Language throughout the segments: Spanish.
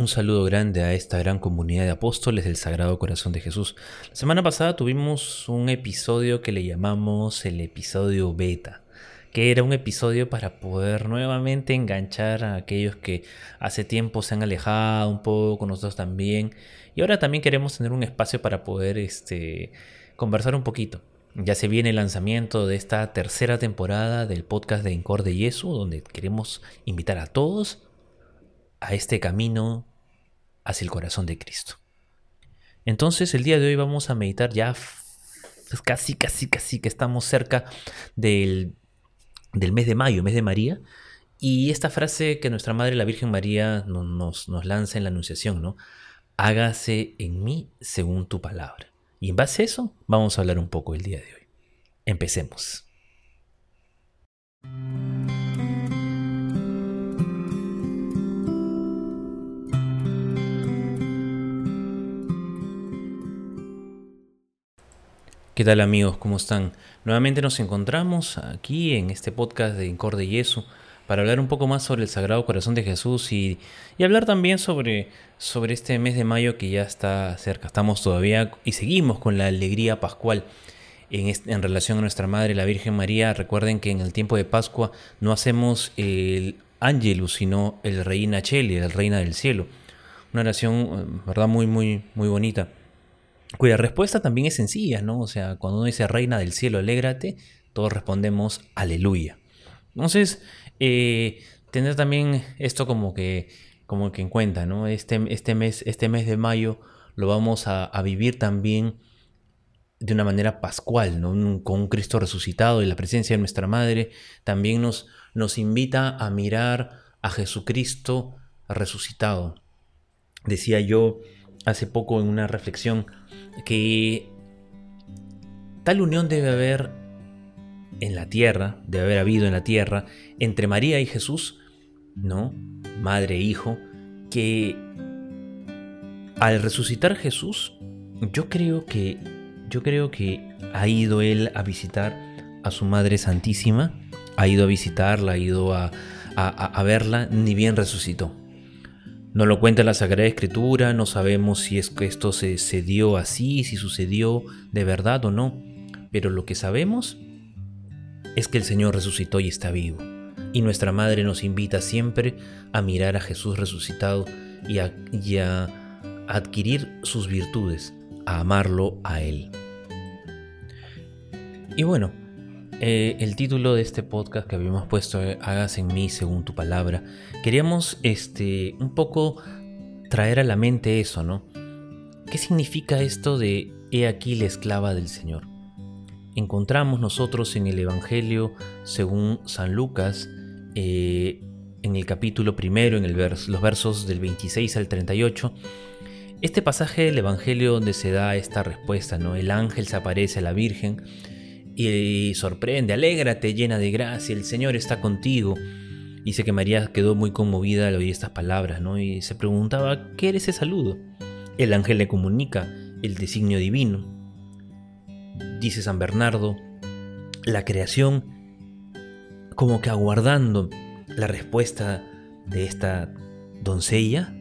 Un saludo grande a esta gran comunidad de apóstoles del Sagrado Corazón de Jesús. La semana pasada tuvimos un episodio que le llamamos el episodio beta, que era un episodio para poder nuevamente enganchar a aquellos que hace tiempo se han alejado un poco, con nosotros también. Y ahora también queremos tener un espacio para poder este, conversar un poquito. Ya se viene el lanzamiento de esta tercera temporada del podcast de Incor de Yesu, donde queremos invitar a todos a este camino hacia el corazón de Cristo. Entonces el día de hoy vamos a meditar ya casi, casi, casi que estamos cerca del, del mes de mayo, mes de María. Y esta frase que nuestra Madre la Virgen María nos, nos lanza en la Anunciación, ¿no? Hágase en mí según tu palabra. Y en base a eso vamos a hablar un poco el día de hoy. Empecemos. ¿Qué tal amigos? ¿Cómo están? Nuevamente nos encontramos aquí en este podcast de Incorde Yesu para hablar un poco más sobre el Sagrado Corazón de Jesús y, hablar también sobre, sobre este mes de mayo que ya está cerca. Estamos todavía y seguimos con la alegría pascual en, en relación a nuestra Madre, la Virgen María. Recuerden que en el tiempo de Pascua no hacemos el Angelus, sino el Reina Cheli, el Reina del Cielo. Una oración, ¿verdad? Muy, muy, muy bonita cuya respuesta también es sencilla, ¿no? O sea, cuando uno dice Reina del cielo, alégrate, todos respondemos aleluya. Entonces, eh, tener también esto como que, como que en cuenta, ¿no? Este, este, mes, este mes de mayo lo vamos a, vivir también de una manera pascual, ¿no? con un Cristo resucitado y la presencia de nuestra Madre, también nos, nos invita a mirar a Jesucristo resucitado. Decía yo hace poco en una reflexión, que tal unión debe haber en la tierra, debe haber habido en la tierra, entre María y Jesús, ¿no? Madre e hijo, que al resucitar Jesús, yo creo que, yo creo que ha ido él a visitar a su Madre Santísima, ha ido a visitarla, ha ido a, a verla, ni bien resucitó. No lo cuenta la Sagrada Escritura, no sabemos si esto se, dio así, si sucedió de verdad o no, pero lo que sabemos es que el Señor resucitó y está vivo. Y nuestra Madre nos invita siempre a mirar a Jesús resucitado y y a adquirir sus virtudes, a amarlo a Él. Y bueno, eh, el título de este podcast que habíamos puesto, eh, Hagas en mí según tu palabra, queríamos este, un poco traer a la mente eso, ¿no? ¿Qué significa esto de He aquí la esclava del Señor? Encontramos nosotros en el Evangelio según San Lucas, eh, en el capítulo primero, en los versos del 26 al 38, este pasaje del Evangelio donde se da esta respuesta, ¿no? El ángel se aparece a la Virgen y sorprende, alégrate llena de gracia, el Señor está contigo. Dice que María quedó muy conmovida al oír estas palabras, ¿no? Y se preguntaba, ¿qué era ese saludo? El ángel le comunica el designio divino. Dice San Bernardo, la creación como que aguardando la respuesta de esta doncella,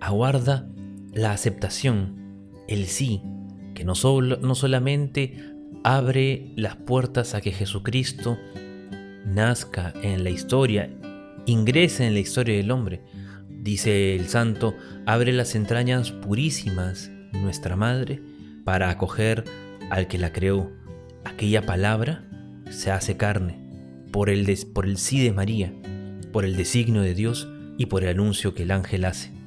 aguarda la aceptación, el sí que no, no solamente abre las puertas a que Jesucristo nazca en la historia, ingrese en la historia del hombre. Dice el santo, abre las entrañas purísimas nuestra madre para acoger al que la creó. Aquella palabra se hace carne por el, por el sí de María, por el designio de Dios y por el anuncio que el ángel hace.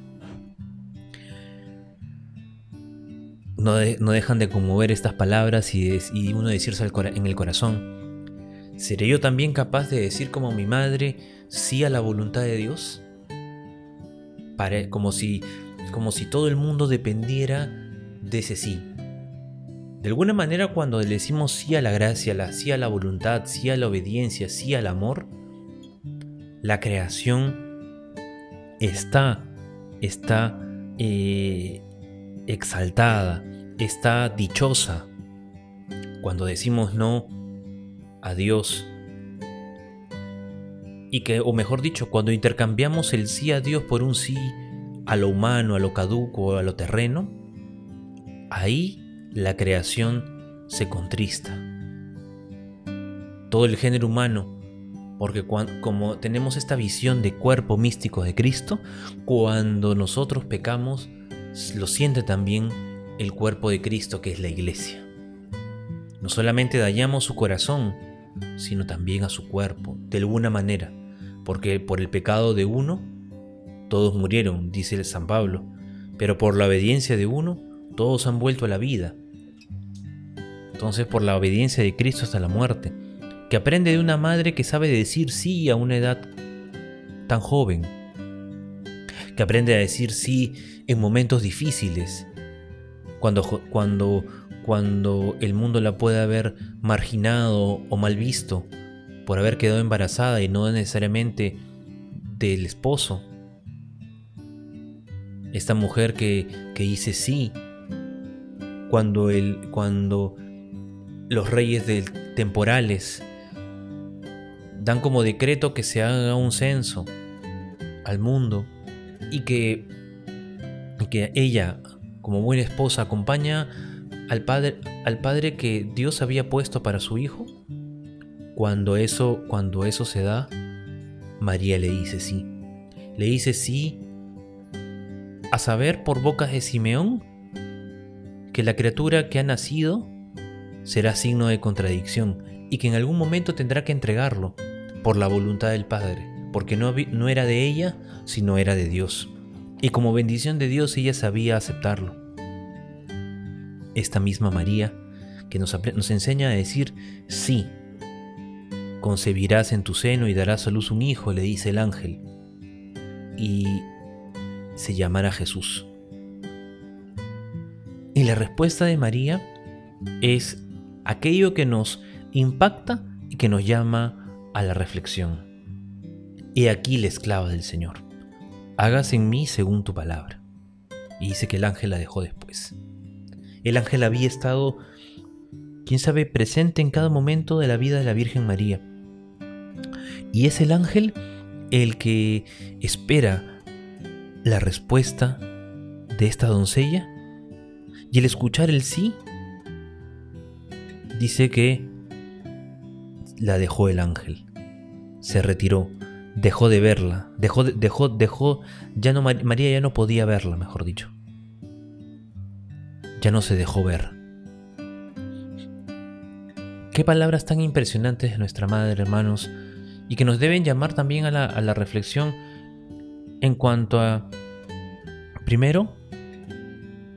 No, dejan de conmover estas palabras y, uno decirse en el corazón, ¿seré yo también capaz de decir como mi madre sí a la voluntad de Dios? como, si, como si todo el mundo dependiera de ese sí. De alguna manera cuando le decimos sí a la gracia, sí a la voluntad, sí a la obediencia, sí al amor, la creación está, está eh, exaltada, está dichosa cuando decimos no a Dios y que, o mejor dicho, cuando intercambiamos el sí a Dios por un sí a lo humano, a lo caduco, a lo terreno, ahí la creación se contrista. Todo el género humano, porque como tenemos esta visión de cuerpo místico de Cristo, cuando nosotros pecamos, lo siente también el cuerpo de Cristo que es la iglesia. No solamente dañamos su corazón, sino también a su cuerpo, de alguna manera, porque por el pecado de uno, todos murieron, dice San Pablo, pero por la obediencia de uno, todos han vuelto a la vida. Entonces por la obediencia de Cristo hasta la muerte, que aprende de una madre que sabe decir sí a una edad tan joven, que aprende a decir sí en momentos difíciles, cuando, cuando cuando el mundo la puede haber marginado o mal visto por haber quedado embarazada y no necesariamente del esposo. Esta mujer que, dice sí cuando, el, cuando los reyes del, temporales dan como decreto que se haga un censo al mundo y que, y que ella, como buena esposa, acompaña al padre, al padre que Dios había puesto para su hijo? Cuando eso, cuando eso se da, María le dice sí. Le dice sí a saber por bocas de Simeón que la criatura que ha nacido será signo de contradicción y que en algún momento tendrá que entregarlo por la voluntad del Padre, porque no, no era de ella, sino era de Dios. Y como bendición de Dios ella sabía aceptarlo esta misma María que nos, enseña a decir sí. Concebirás en tu seno y darás a luz un hijo, le dice el ángel, y se llamará Jesús. Y la respuesta de María es aquello que nos impacta y que nos llama a la reflexión. He aquí la esclava del Señor. Hágase en mí según tu palabra. Y dice que el ángel la dejó después. El ángel había estado, quién sabe, presente en cada momento de la vida de la Virgen María. Y es el ángel el que espera la respuesta de esta doncella. Y el escuchar el sí, dice que la dejó el ángel. Se retiró, dejó de verla, dejó, dejó, dejó, ya no, María ya no podía verla, mejor dicho ya no se dejó ver. Qué palabras tan impresionantes de nuestra madre, hermanos, y que nos deben llamar también a la, reflexión en cuanto a, primero,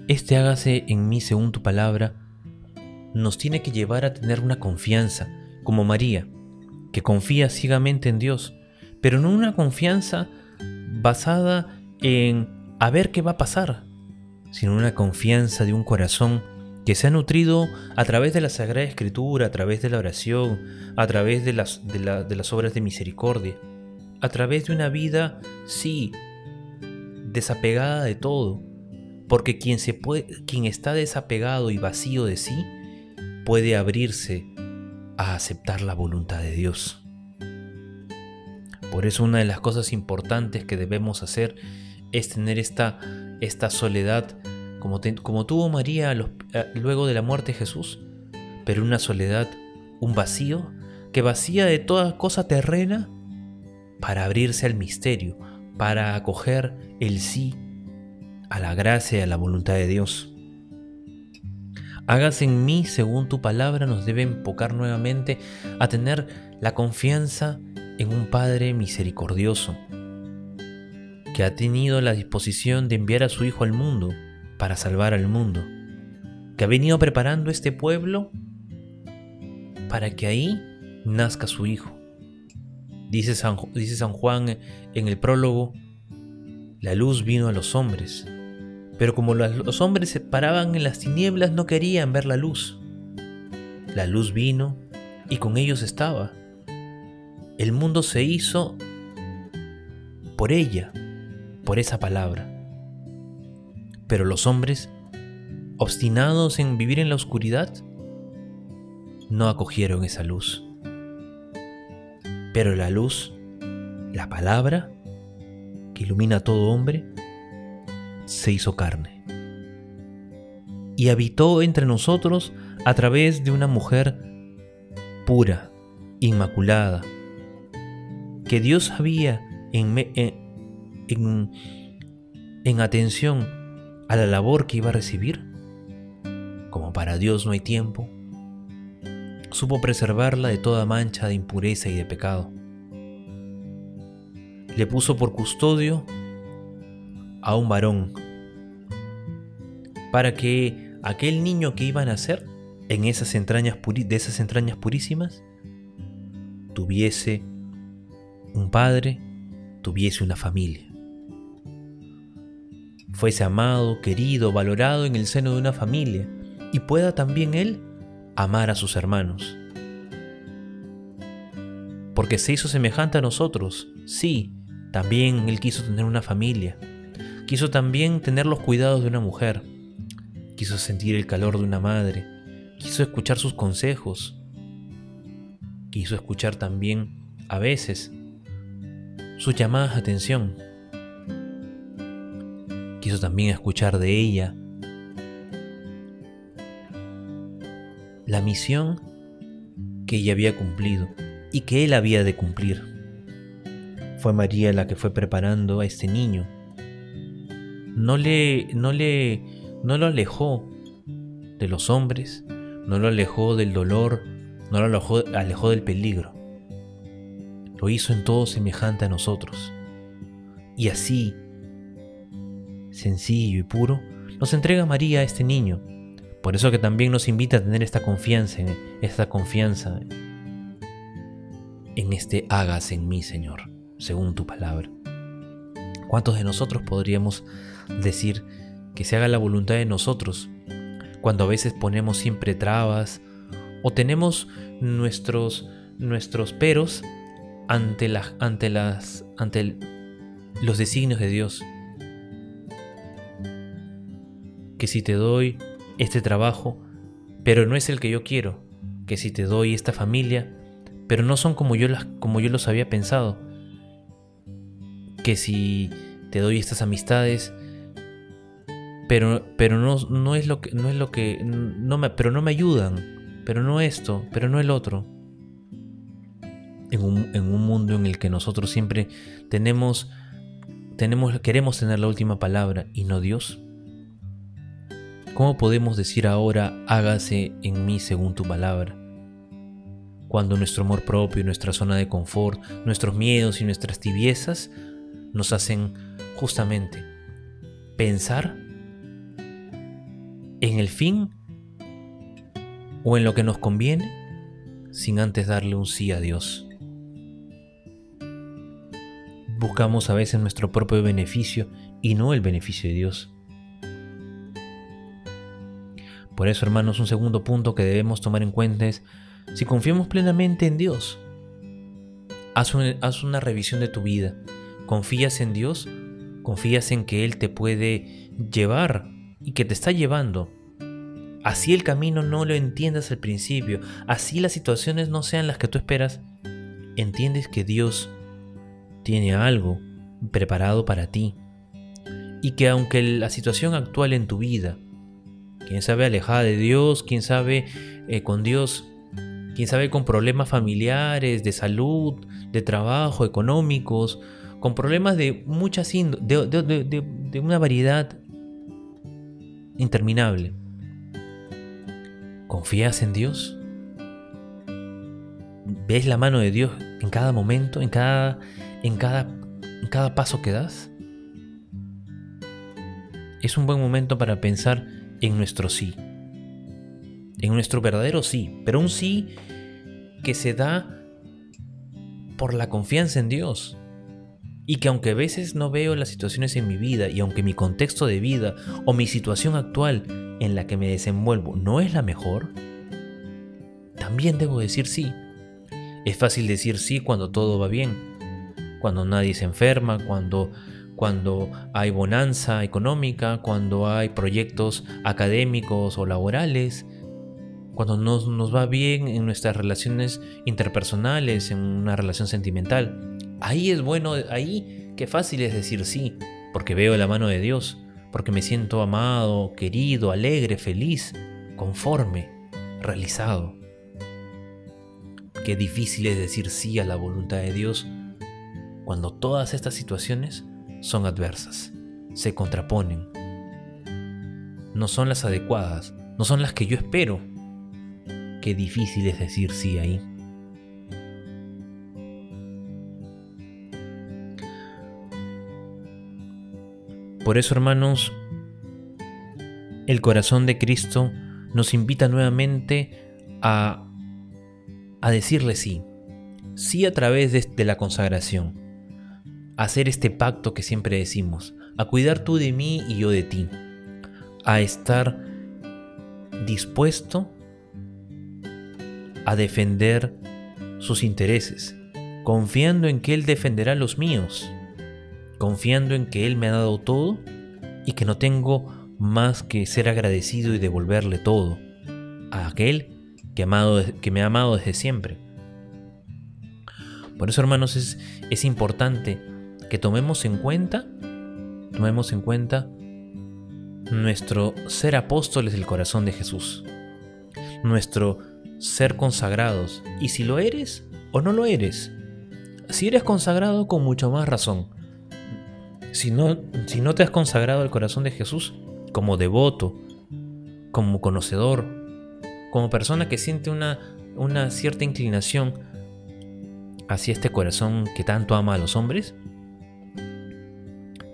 este hágase en mí según tu palabra, nos tiene que llevar a tener una confianza, como María, que confía ciegamente en Dios, pero no una confianza basada en a ver qué va a pasar, sino una confianza de un corazón que se ha nutrido a través de la Sagrada Escritura, a través de la oración, a través de las, obras de misericordia, a través de una vida, sí, desapegada de todo, porque quien está desapegado y vacío de sí puede abrirse a aceptar la voluntad de Dios. Por eso una de las cosas importantes que debemos hacer es tener esta esta soledad como, como tuvo María luego de la muerte de Jesús, pero una soledad, un vacío que vacía de toda cosa terrena para abrirse al misterio, para acoger el sí a la gracia y a la voluntad de Dios. Hágase en mí según tu palabra nos debe enfocar nuevamente a tener la confianza en un Padre misericordioso, que ha tenido la disposición de enviar a su Hijo al mundo para salvar al mundo, que ha venido preparando este pueblo para que ahí nazca su Hijo. Dice San, dice San Juan en el prólogo, la luz vino a los hombres, pero como los hombres se paraban en las tinieblas no querían ver la luz. La luz vino y con ellos estaba. El mundo se hizo por ella, por esa palabra. Pero los hombres, obstinados en vivir en la oscuridad, no acogieron esa luz. Pero la luz la palabra, que ilumina a todo hombre, se hizo carne y habitó entre nosotros a través de una mujer pura, inmaculada, que Dios había en, en, en atención a la labor que iba a recibir. Como para Dios no hay tiempo, supo preservarla de toda mancha de impureza y de pecado. Le puso por custodio a un varón para que aquel niño que iba a nacer en esas entrañas de esas entrañas purísimas tuviese un padre, tuviese una familia. Fuese amado, querido, valorado en el seno de una familia y pueda también él amar a sus hermanos. Porque se hizo semejante a nosotros, sí, también él quiso tener una familia, quiso también tener los cuidados de una mujer, quiso sentir el calor de una madre, quiso escuchar sus consejos, quiso escuchar también, a veces, sus llamadas de atención. Quiso también escuchar de ella la misión que ella había cumplido y que él había de cumplir. Fue María la que fue preparando a este niño. No le, no le, no lo alejó de los hombres, no lo alejó del dolor, no lo alejó, alejó del peligro. Lo hizo en todo semejante a nosotros. Y así, sencillo y puro, nos entrega María a este niño. Por eso que también nos invita a tener esta confianza, esta confianza en este hágase en mí, Señor, según tu palabra. ¿Cuántos de nosotros podríamos decir que se haga la voluntad de nosotros cuando a veces ponemos siempre trabas o tenemos nuestros, nuestros peros ante, las, ante, las, ante los designios de Dios? Que si te doy este trabajo, pero no es el que yo quiero, que si te doy esta familia, pero no son como yo, las, como yo los había pensado. Que si te doy estas amistades, pero, pero no, no, es lo que, no es lo que, no me, pero no me ayudan, pero no esto, pero no el otro. En un, mundo en el que nosotros siempre tenemos, tenemos, queremos tener la última palabra y no Dios. ¿Cómo podemos decir ahora, hágase en mí según tu palabra? cuando nuestro amor propio, nuestra zona de confort, nuestros miedos y nuestras tibiezas nos hacen justamente pensar en el fin o en lo que nos conviene sin antes darle un sí a Dios. Buscamos a veces nuestro propio beneficio y no el beneficio de Dios. Por eso, hermanos, un segundo punto que debemos tomar en cuenta es si confiamos plenamente en Dios, haz, una revisión de tu vida. ¿Confías en Dios? ¿Confías en que Él te puede llevar y que te está llevando? Así el camino no lo entiendas al principio, así las situaciones no sean las que tú esperas, entiendes que Dios tiene algo preparado para ti y que aunque la situación actual en tu vida, quién sabe alejada de Dios, quién sabe eh, con Dios quién sabe con problemas familiares, de salud, de trabajo, económicos, con problemas de muchas de, de una variedad interminable. ¿Confías en Dios? ¿Ves la mano de Dios en cada momento, en cada, en cada, cada paso que das? Es un buen momento para pensar en nuestro sí en nuestro verdadero sí, pero un sí que se da por la confianza en Dios. Y que aunque a veces no veo las situaciones en mi vida y aunque mi contexto de vida o mi situación actual en la que me desenvuelvo no es la mejor, también debo decir sí. Es fácil decir sí cuando todo va bien, cuando nadie se enferma, cuando, cuando hay bonanza económica, cuando hay proyectos académicos o laborales, cuando nos, nos va bien en nuestras relaciones interpersonales, en una relación sentimental. Ahí es bueno, ahí qué fácil es decir sí, porque veo la mano de Dios, porque me siento amado, querido, alegre, feliz, conforme, realizado. Qué difícil es decir sí a la voluntad de Dios cuando todas estas situaciones son adversas, se contraponen, no son las adecuadas, no son las que yo espero. Qué difícil es decir sí ahí. Por eso, hermanos, el corazón de Cristo nos invita nuevamente a, a decirle sí. Sí a través de, de la consagración. Hacer este pacto que siempre decimos. A cuidar tú de mí y yo de ti a estar dispuesto a defender sus intereses, confiando en que Él defenderá los míos, confiando en que Él me ha dado todo y que no tengo más que ser agradecido y devolverle todo a aquel que, me ha amado desde siempre. Por eso, hermanos, es importante que tomemos en cuenta, tomemos en cuenta nuestro ser apóstoles del corazón de Jesús, nuestro ser consagrados, y si lo eres o no lo eres. Si eres consagrado con mucho más razón. Si no, si no te has consagrado al corazón de Jesús como devoto, como conocedor, como persona que siente una, una cierta inclinación hacia este corazón que tanto ama a los hombres,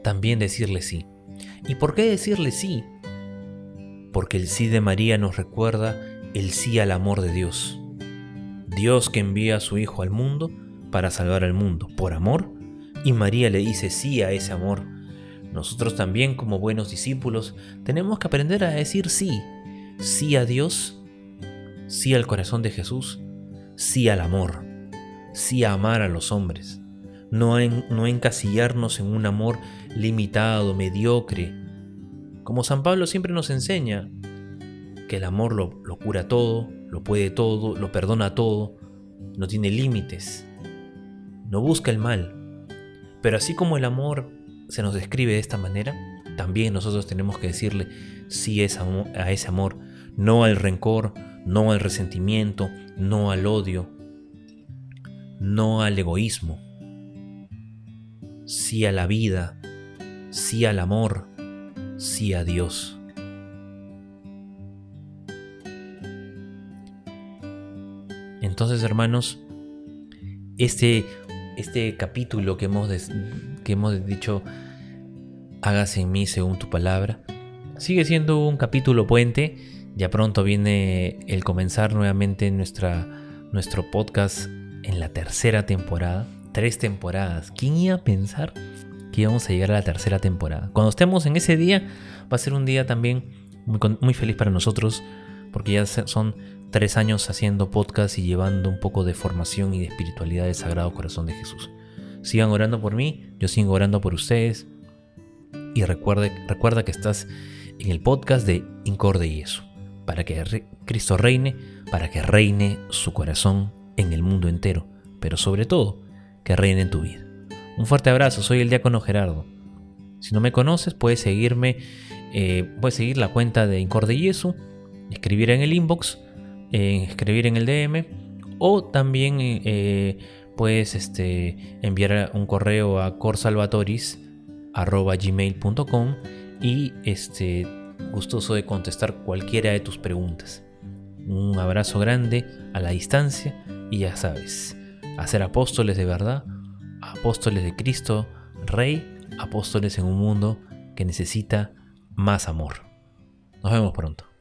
también decirle sí. ¿Y por qué decirle sí? Porque el sí de María nos recuerda el sí al amor de Dios. Dios que envía a su Hijo al mundo para salvar al mundo por amor, y María le dice sí a ese amor. Nosotros también como buenos discípulos tenemos que aprender a decir sí, sí a Dios, sí al corazón de Jesús, sí al amor, sí a amar a los hombres no, no encasillarnos en un amor limitado, mediocre. Como San Pablo siempre nos enseña, que el amor lo, lo cura todo, lo puede todo, lo perdona todo, no tiene límites, no busca el mal. Pero así como el amor se nos describe de esta manera, también nosotros tenemos que decirle sí a ese amor, no al rencor, no al resentimiento, no al odio, no al egoísmo sí a la vida, sí al amor, sí a Dios. Entonces, hermanos, este, este capítulo que hemos, que hemos dicho, hágase en mí según tu palabra, sigue siendo un capítulo puente. Ya pronto viene el comenzar nuevamente nuestra, nuestro podcast en la tercera temporada tres temporadas. ¿Quién iba a pensar que íbamos a llegar a la tercera temporada? Cuando estemos en ese día, va a ser un día también muy, feliz para nosotros, porque ya son tres años haciendo podcast y llevando un poco de formación y de espiritualidad del Sagrado Corazón de Jesús. Sigan orando por mí, yo sigo orando por ustedes. Y recuerde, recuerda que estás en el podcast de Incorde y eso, para que Cristo reine, para que reine su corazón en el mundo entero, pero sobre todo que reine en tu vida. Un fuerte abrazo, soy el diácono Gerardo. Si no me conoces, puedes seguirme, eh, puedes seguir la cuenta de Incorde Jesu, escribir en el inbox, escribir en el DM, o también eh, puedes este, enviar un correo a corsalvatoris.gmail.com y este, gustoso de contestar cualquiera de tus preguntas. Un abrazo grande a la distancia y ya sabes, a ser apóstoles de verdad, apóstoles de Cristo, Rey, apóstoles en un mundo que necesita más amor. Nos vemos pronto.